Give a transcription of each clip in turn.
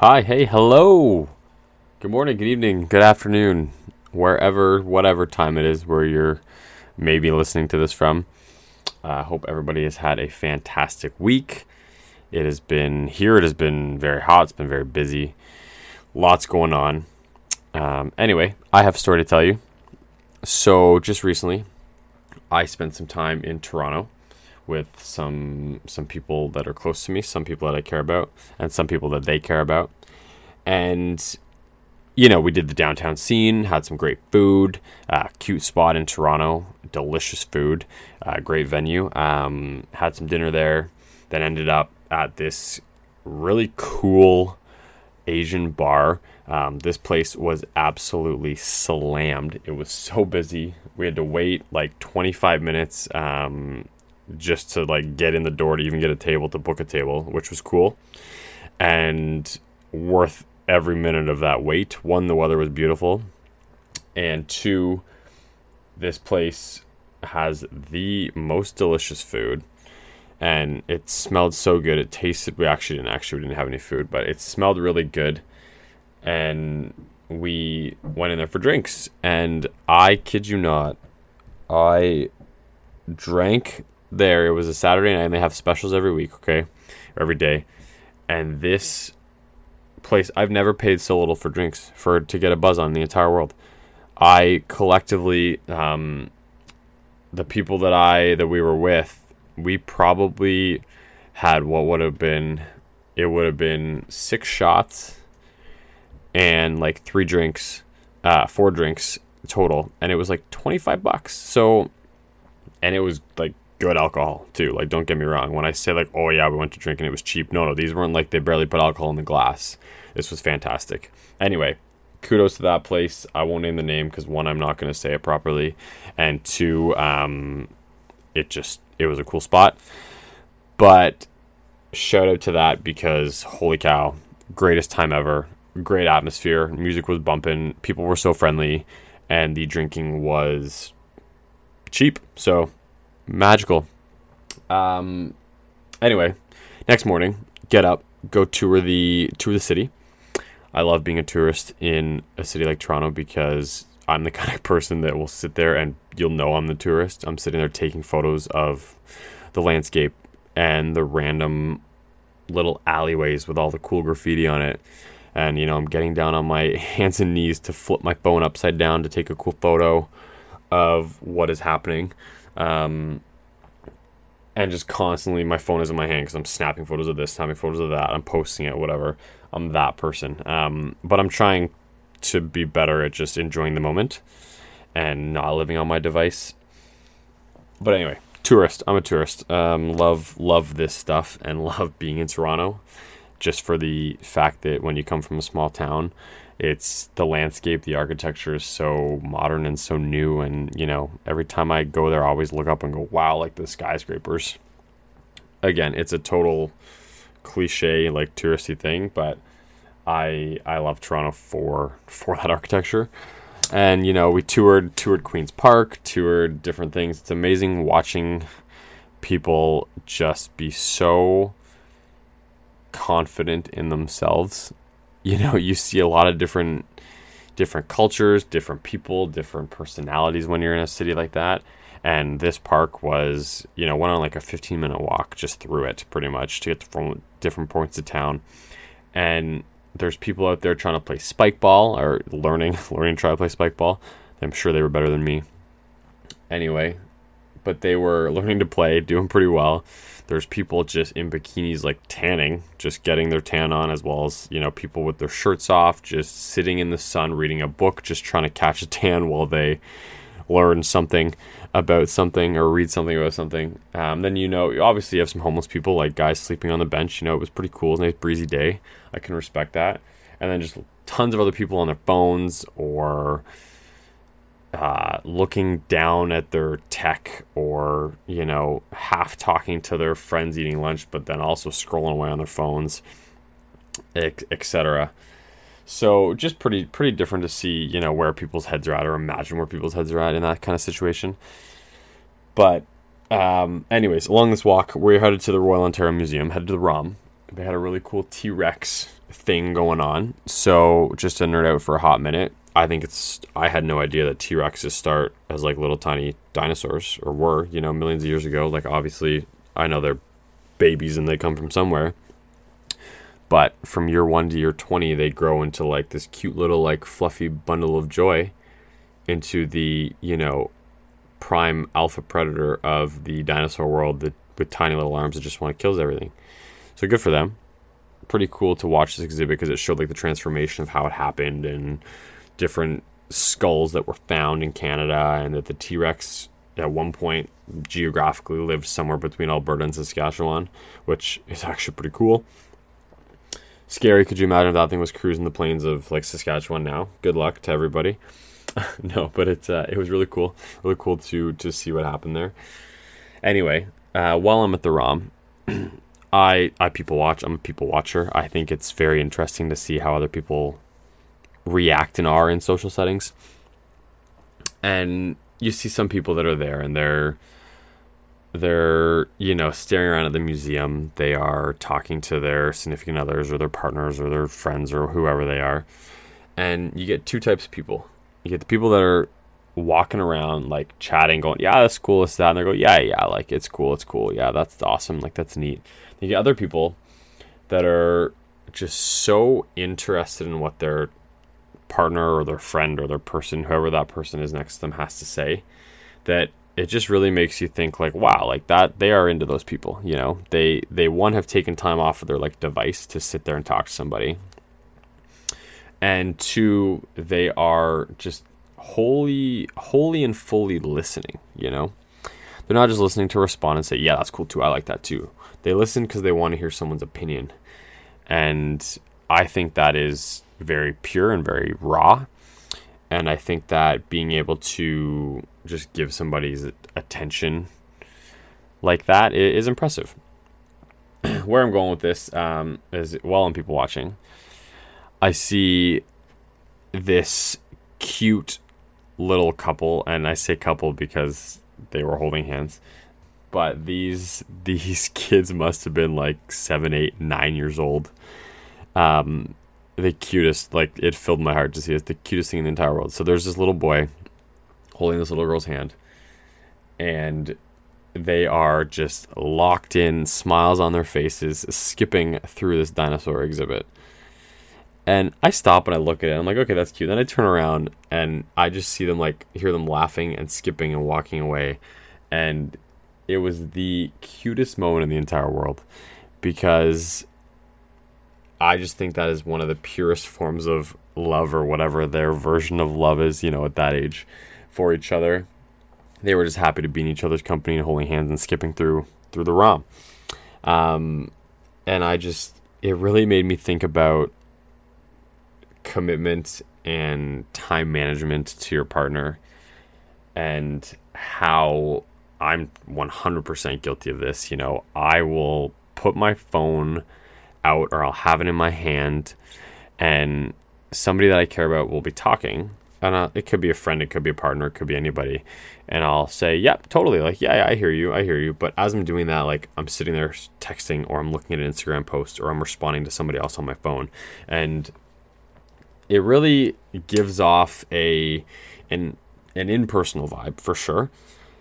Hi, hey, hello. Good morning, good evening, good afternoon, wherever, whatever time it is where you're maybe listening to this from. I uh, hope everybody has had a fantastic week. It has been here, it has been very hot, it's been very busy, lots going on. Um, anyway, I have a story to tell you. So, just recently, I spent some time in Toronto with some some people that are close to me, some people that I care about, and some people that they care about. And you know, we did the downtown scene, had some great food, uh, cute spot in Toronto, delicious food, uh, great venue. Um, had some dinner there, then ended up at this really cool Asian bar. Um, this place was absolutely slammed. It was so busy. We had to wait like 25 minutes um, just to like get in the door to even get a table to book a table, which was cool. And worth every minute of that wait. One, the weather was beautiful, and two, this place has the most delicious food. And it smelled so good. It tasted we actually didn't actually we didn't have any food but it smelled really good. And we went in there for drinks. And i kid you not i drank there. It was a Saturday night, and they have specials every week, okay, every day. And this place, I've never paid so little for drinks for to get a buzz on the entire world. I collectively, um, the people that I that we were with, we probably had what would have been, it would have been six shots and like three drinks, uh, four drinks total, and it was like twenty five bucks. So, and it was like good alcohol too. Like, don't get me wrong. When I say like, oh yeah, we went to drink and it was cheap. No, no, these weren't like they barely put alcohol in the glass. This was fantastic. Anyway, kudos to that place. I won't name the name because one, I'm not going to say it properly, and two, um, it just it was a cool spot. But shout out to that because holy cow, greatest time ever. Great atmosphere. Music was bumping. People were so friendly, and the drinking was cheap. So magical. Um, anyway, next morning, get up, go tour the tour the city. I love being a tourist in a city like Toronto because I'm the kind of person that will sit there and you'll know I'm the tourist. I'm sitting there taking photos of the landscape and the random little alleyways with all the cool graffiti on it. And you know, I'm getting down on my hands and knees to flip my phone upside down to take a cool photo of what is happening um, and just constantly my phone is in my hand because I'm snapping photos of this, snapping photos of that. I'm posting it, whatever. I'm that person. Um, but I'm trying to be better at just enjoying the moment and not living on my device. But anyway, tourist. I'm a tourist. Um, love love this stuff and love being in Toronto, just for the fact that when you come from a small town, it's the landscape, the architecture is so modern and so new. And, you know, every time I go there, I always look up and go, wow, like the skyscrapers. Again, it's a total cliche, like touristy thing, but I I love Toronto for for that architecture. And you know, we toured toured Queens Park, toured different things. It's amazing watching people just be so confident in themselves. You know you see a lot of different different cultures different people different personalities when you're in a city like that. And this park was you know went on like a 15 minute walk just through it pretty much to get from different points of town. And there's people out there trying to play spike ball or learning learning to try to play spike ball. I'm sure they were better than me. Anyway but they were learning to play doing pretty well there's people just in bikinis like tanning, just getting their tan on, as well as, you know, people with their shirts off, just sitting in the sun reading a book, just trying to catch a tan while they learn something about something or read something about something. Um, then, you know, obviously you have some homeless people, like guys sleeping on the bench. You know, it was pretty cool. Nice breezy day. I can respect that. And then just tons of other people on their phones or uh, looking down at their tech or you know half talking to their friends eating lunch but then also scrolling away on their phones etc so just pretty pretty different to see you know where people's heads are at or imagine where people's heads are at in that kind of situation. But um, anyways along this walk we're headed to the royal ontario museum headed to the rom. They had a really cool t-rex thing going on. So just to nerd out for a hot minute, I think it's I had no idea that T Rexes start as like little tiny dinosaurs or were, you know, millions of years ago. Like obviously I know they're babies and they come from somewhere. But from year one to year twenty they grow into like this cute little like fluffy bundle of joy into the, you know, prime alpha predator of the dinosaur world that with tiny little arms that just want to kill everything. So good for them. Pretty cool to watch this exhibit because it showed like the transformation of how it happened and different skulls that were found in Canada, and that the T Rex at one point geographically lived somewhere between Alberta and Saskatchewan, which is actually pretty cool. Scary. Could you imagine if that thing was cruising the plains of like Saskatchewan now? Good luck to everybody. no, but it's uh, it was really cool. Really cool to to see what happened there. Anyway, uh, while I'm at the ROM, I I people watch. I'm a people watcher. I think it's very interesting to see how other people react and are in social settings. And you see some people that are there and they're they're you know staring around at the museum. They are talking to their significant others or their partners or their friends or whoever they are. And you get two types of people. You get the people that are walking around like chatting going yeah that's cool it's that and they go yeah yeah like it's cool it's cool. Yeah that's awesome like that's neat. You get other people that are just so interested in what they're partner or their friend or their person, whoever that person is next to them, has to say, that it just really makes you think like, wow, like that they are into those people. You know, they they one have taken time off of their like device to sit there and talk to somebody, and two, they are just wholly wholly and fully listening. You know. They're not just listening to respond and say, "Yeah, that's cool too. I like that too." They listen because they want to hear someone's opinion, and I think that is very pure and very raw. And I think that being able to just give somebody's attention like that is impressive. Where I'm going with this um, is while I'm people watching, I see this cute little couple, and I say couple because they were holding hands. But these these kids must have been like seven, eight, nine years old. Um, the cutest. Like it filled my heart to see it. The cutest thing in the entire world. So there's this little boy holding this little girl's hand, and they are just locked in, smiles on their faces, skipping through this dinosaur exhibit. And I stop and I look at it. I'm like, okay, that's cute. Then I turn around and I just see them like hear them laughing and skipping and walking away, and it was the cutest moment in the entire world because I just think that is one of the purest forms of love or whatever their version of love is, you know, at that age for each other. They were just happy to be in each other's company and holding hands and skipping through through the ROM. Um, and I just it really made me think about commitment and time management to your partner and how I'm 100% guilty of this, you know, I will put my phone out or I'll have it in my hand and somebody that I care about will be talking. And uh, it could be a friend, it could be a partner, it could be anybody. And I'll say, yep, yeah, totally. Like, yeah, yeah, I hear you, I hear you. But as I'm doing that, like, I'm sitting there texting or I'm looking at an Instagram post or I'm responding to somebody else on my phone. And it really gives off a an an impersonal vibe for sure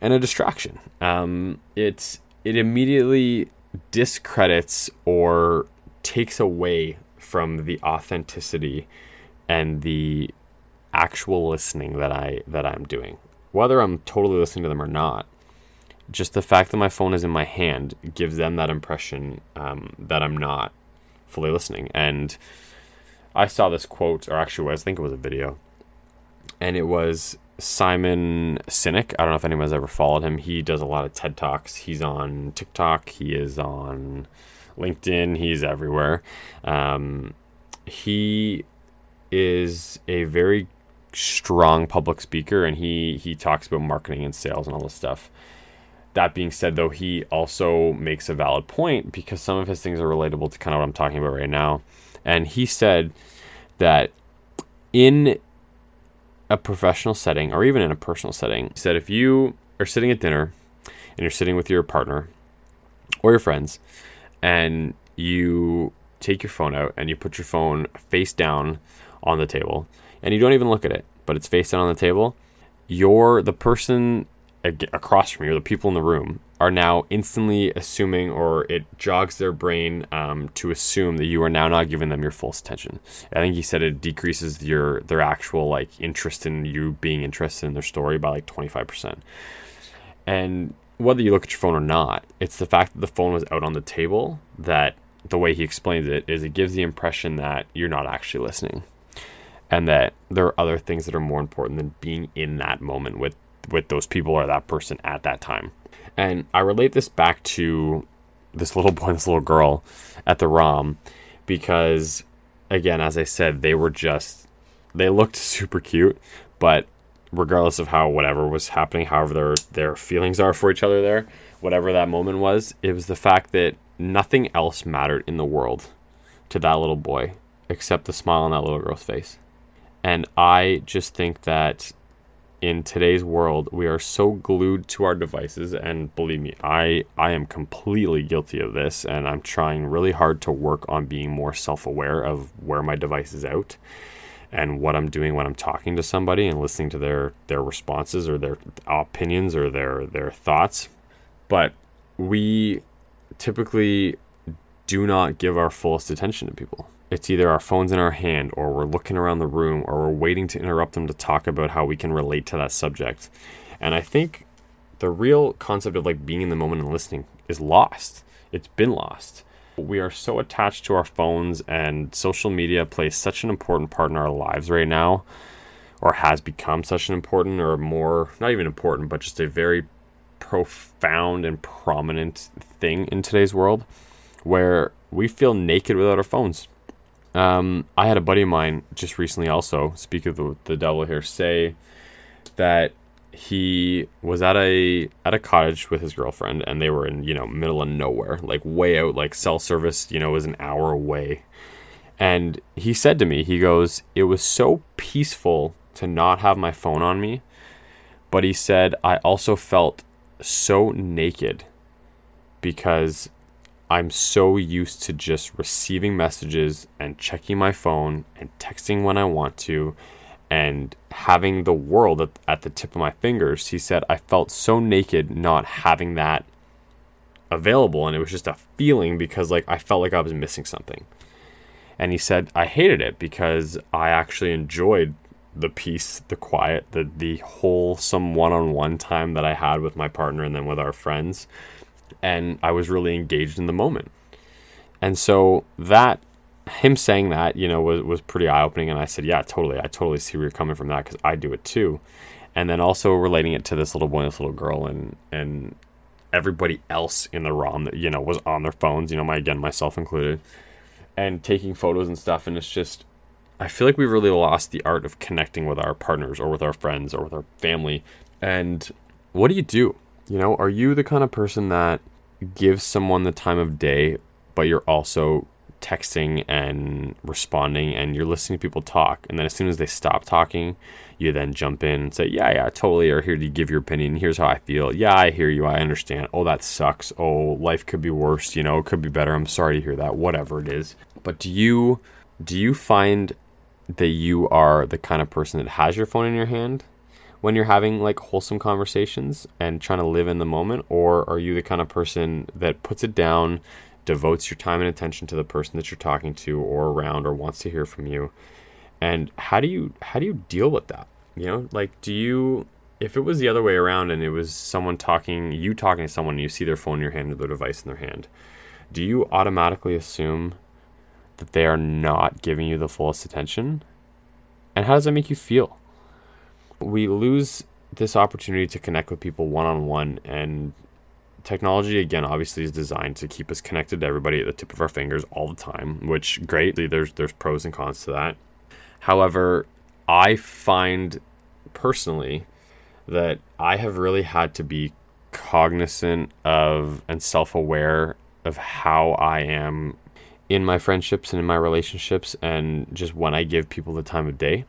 and a distraction. Um, it's it immediately discredits or takes away from the authenticity and the actual listening that I that I'm doing. Whether I'm totally listening to them or not, just the fact that my phone is in my hand gives them that impression um, that I'm not fully listening. And I saw this quote, or actually, I think it was a video, and it was Simon Sinek. I don't know if anyone's ever followed him. He does a lot of TED Talks. He's on TikTok. He is on LinkedIn, he's everywhere. Um, he is a very strong public speaker and he he talks about marketing and sales and all this stuff. That being said, though, he also makes a valid point because some of his things are relatable to kind of what I'm talking about right now. And he said that in a professional setting or even in a personal setting, he said if you are sitting at dinner and you're sitting with your partner or your friends and you take your phone out and you put your phone face down on the table and you don't even look at it, but it's face down on the table, you're the person across from you, or the people in the room, are now instantly assuming, or it jogs their brain um, to assume that you are now not giving them your full attention. I think he said it decreases your their actual like interest in you being interested in their story by like twenty five percent. And whether you look at your phone or not, it's the fact that the phone was out on the table that the way he explains it is it gives the impression that you're not actually listening and that there are other things that are more important than being in that moment with with those people or that person at that time. And I relate this back to this little boy and this little girl at the ROM because again, as I said, they were just they looked super cute, but regardless of how whatever was happening, however their their feelings are for each other there, whatever that moment was, it was the fact that nothing else mattered in the world to that little boy except the smile on that little girl's face. And I just think that in today's world, we are so glued to our devices, and believe me, I I am completely guilty of this, and I'm trying really hard to work on being more self-aware of where my device is out and what I'm doing when I'm talking to somebody and listening to their their responses or their opinions or their their thoughts. But we typically do not give our fullest attention to people it's either our phones in our hand or we're looking around the room or we're waiting to interrupt them to talk about how we can relate to that subject. And I think the real concept of like being in the moment and listening is lost. It's been lost. We are so attached to our phones and social media plays such an important part in our lives right now or has become such an important or more not even important but just a very profound and prominent thing in today's world where we feel naked without our phones. Um, I had a buddy of mine just recently also, speak of the, the devil here, say that he was at a at a cottage with his girlfriend and they were in, you know, middle of nowhere, like way out, like cell service, you know, was an hour away. And he said to me, he goes, It was so peaceful to not have my phone on me. But he said, I also felt so naked because I'm so used to just receiving messages and checking my phone and texting when I want to and having the world at, at, the tip of my fingers. He said, I felt so naked not having that available. And it was just a feeling because, like, I felt like I was missing something. And he said, I hated it because I actually enjoyed the peace, the quiet, the, the wholesome one on one time that I had with my partner and then with our friends and I was really engaged in the moment. And so that him saying that, you know, was was pretty eye opening. And I said, yeah, totally. I totally see where you're coming from that because I do it too. And then also relating it to this little boy, this little girl, and and everybody else in the ROM that you know was on their phones. You know, my again myself included, and taking photos and stuff. And it's just, I feel like we've really lost the art of connecting with our partners or with our friends or with our family. And what do you do? You know, are you the kind of person that gives someone the time of day, but you're also texting and responding and you're listening to people talk. And then as soon as they stop talking, you then jump in and say, Yeah, yeah, totally. Or here to give your opinion. Here's how I feel. Yeah, I hear you. I understand. Oh, that sucks. Oh, life could be worse. You know, it could be better. I'm sorry to hear that. Whatever it is. But do you do you find that you are the kind of person that has your phone in your hand when you're having like wholesome conversations and trying to live in the moment or are you the kind of person that puts it down devotes your time and attention to the person that you're talking to or around or wants to hear from you. And how do you how do you deal with that? You know like do you if it was the other way around and it was someone talking you talking to someone and you see their phone in your hand or their device in their hand do you automatically assume that they are not giving you the fullest attention? And how does that make you feel? We lose this opportunity to connect with people one on one and technology again obviously is designed to keep us connected to everybody at the tip of our fingers all the time which great there's there's pros and cons to that however i find personally that i have really had to be cognizant of and self-aware of how i am in my friendships and in my relationships and just when i give people the time of day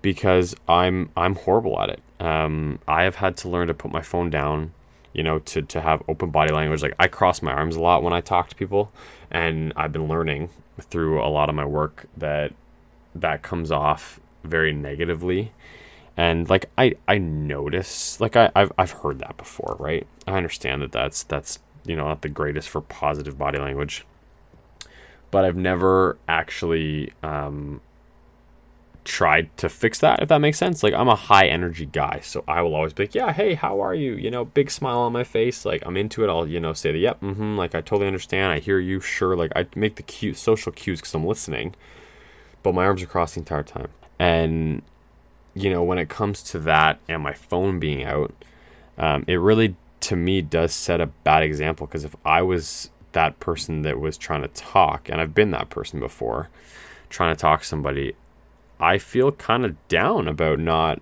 because I'm I'm horrible at it. Um, I have had to learn to put my phone down you know, to, to have open body language. Like I cross my arms a lot when I talk to people, and I've been learning through a lot of my work that that comes off very negatively. And like I, I notice, like I, I've, I've heard that before, right? I understand that that's that's you know not the greatest for positive body language, but I've never actually um, tried to fix that, if that makes sense. Like, I'm a high energy guy, so I will always be like, yeah, hey, how are you? You know, big smile on my face. Like, I'm into it. I'll, you know, say the yep, mm hmm, like, I totally understand. I hear you, sure. Like, I make the cute social cues because I'm listening, but my arms are crossed the entire time. And, you know, when it comes to that and my phone being out, um, it really, to me, does set a bad example because if I was that person that was trying to talk, and I've been that person before, trying to talk to somebody, I feel kind of down about not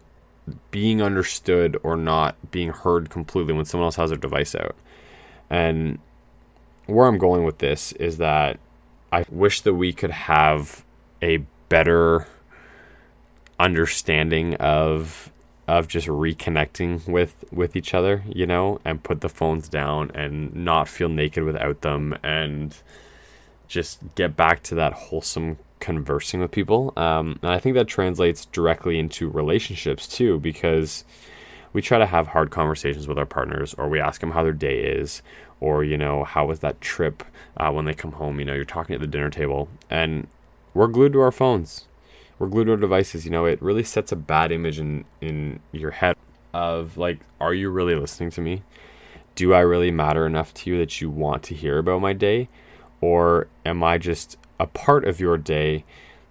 being understood or not being heard completely when someone else has their device out. And where I'm going with this is that I wish that we could have a better understanding of of just reconnecting with with each other, you know, and put the phones down and not feel naked without them and just get back to that wholesome conversing with people. Um, and I think that translates directly into relationships too, because we try to have hard conversations with our partners, or we ask them how their day is, or, you know, how was that trip uh, when they come home? You know, you're talking at the dinner table, and we're glued to our phones. We're glued to our devices. You know, it really sets a bad image in, in your head of like, are you really listening to me? Do I really matter enough to you that you want to hear about my day? Or am I just a part of your day,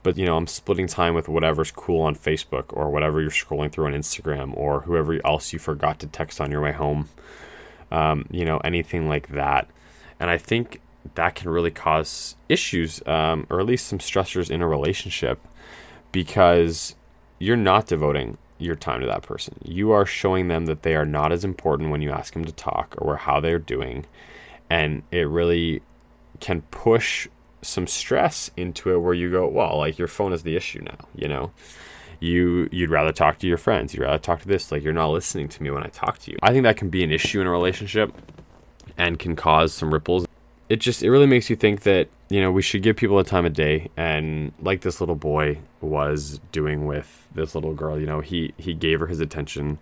but you know, I'm splitting time with whatever's cool on Facebook or whatever you're scrolling through on Instagram or whoever else you forgot to text on your way home. Um, you know, anything like that. And I think that can really cause issues, um, or at least some stressors in a relationship, because you're not devoting your time to that person. You are showing them that they are not as important when you ask them to talk or how they're doing. And it really can push some stress into it where you go, well, like your phone is the issue now, you know? You you'd rather talk to your friends, you'd rather talk to this, like you're not listening to me when I talk to you. I think that can be an issue in a relationship and can cause some ripples. It just it really makes you think that, you know, we should give people a time of day and like this little boy was doing with this little girl, you know, he he gave her his attention.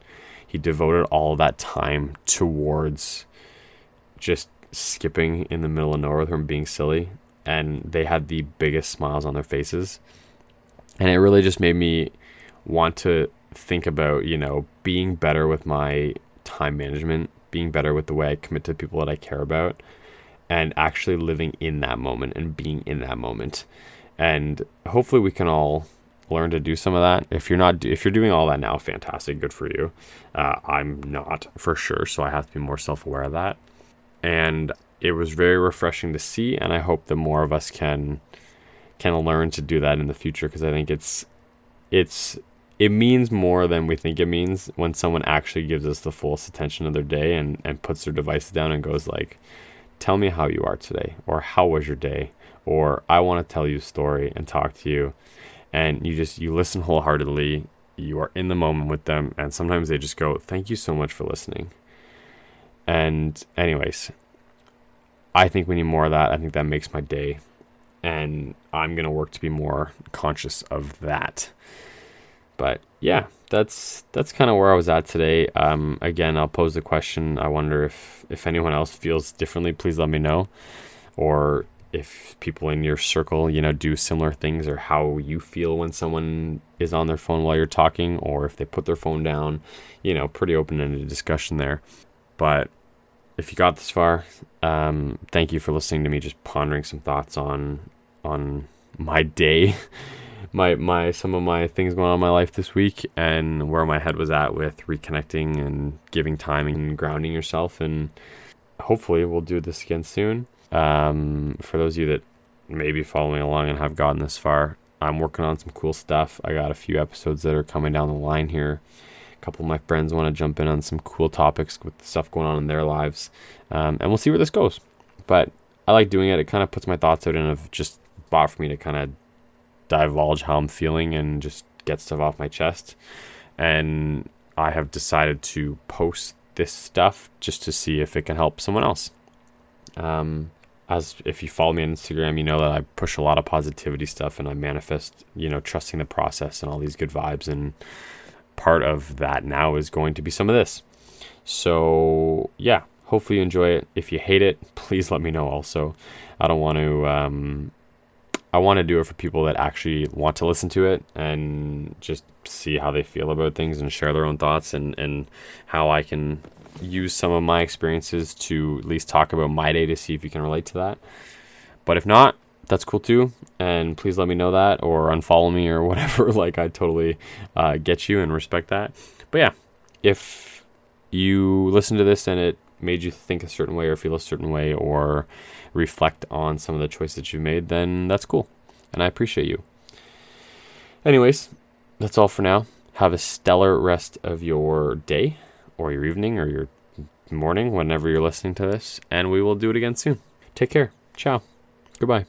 He devoted all that time towards just skipping in the middle of nowhere with her and being silly and they had the biggest smiles on their faces. And it really just made me want to think about, you know, being better with my time management, being better with the way I commit to people that I care about, and actually living in that moment and being in that moment. And hopefully we can all learn to do some of that. If you're not, if you're doing all that now, fantastic, good for you. Uh, I'm not for sure, so I have to be more self-aware of that. And it was very refreshing to see, and I hope that more of us can can learn to do that in the future because I think it's it's it means more than we think it means when someone actually gives us the fullest attention of their day and, and puts their devices down and goes like, tell me how you are today, or how was your day, or I want to tell you a story and talk to you. And you just you listen wholeheartedly, you are in the moment with them, and sometimes they just go, Thank you so much for listening. And anyways, I think we need more of that. I think that makes my day. And I'm going to work to be more conscious of that. But yeah, that's that's kind of where I was at today. Um, again, I'll pose the question. I wonder if if anyone else feels differently, please let me know. Or if people in your circle, you know, do similar things or how you feel when someone is on their phone while you're talking or if they put their phone down, you know, pretty open-ended discussion there. But if you got this far, um, thank you for listening to me just pondering some thoughts on on my day, my my some of my things going on in my life this week, and where my head was at with reconnecting and giving time and grounding yourself. And hopefully, we'll do this again soon. Um, for those of you that may be following along and have gotten this far, I'm working on some cool stuff. I got a few episodes that are coming down the line here couple of my friends want to jump in on some cool topics with stuff going on in their lives. Um, and we'll see where this goes. But I like doing it. It kind of puts my thoughts out and of just bought for me to kind of divulge how I'm feeling and just get stuff off my chest. And I have decided to post this stuff just to see if it can help someone else. Um, as if you follow me on Instagram, you know that I push a lot of positivity stuff and I manifest, you know, trusting the process and all these good vibes. And part of that now is going to be some of this. So, yeah, hopefully you enjoy it. If you hate it, please let me know also. I don't want to, um, I want to do it for people that actually want to listen to it and just see how they feel about things and share their own thoughts and, and how I can use some of my experiences to at least talk about my day to see if you can relate to that. But if not, that's cool too. And please let me know that or unfollow me or whatever. like, I totally uh, get you and respect that. But yeah, if you listen to this and it made you think a certain way or feel a certain way or reflect on some of the choices that you've made, then that's cool. And I appreciate you. Anyways, that's all for now. Have a stellar rest of your day or your evening or your morning whenever you're listening to this. And we will do it again soon. Take care. Ciao. Goodbye.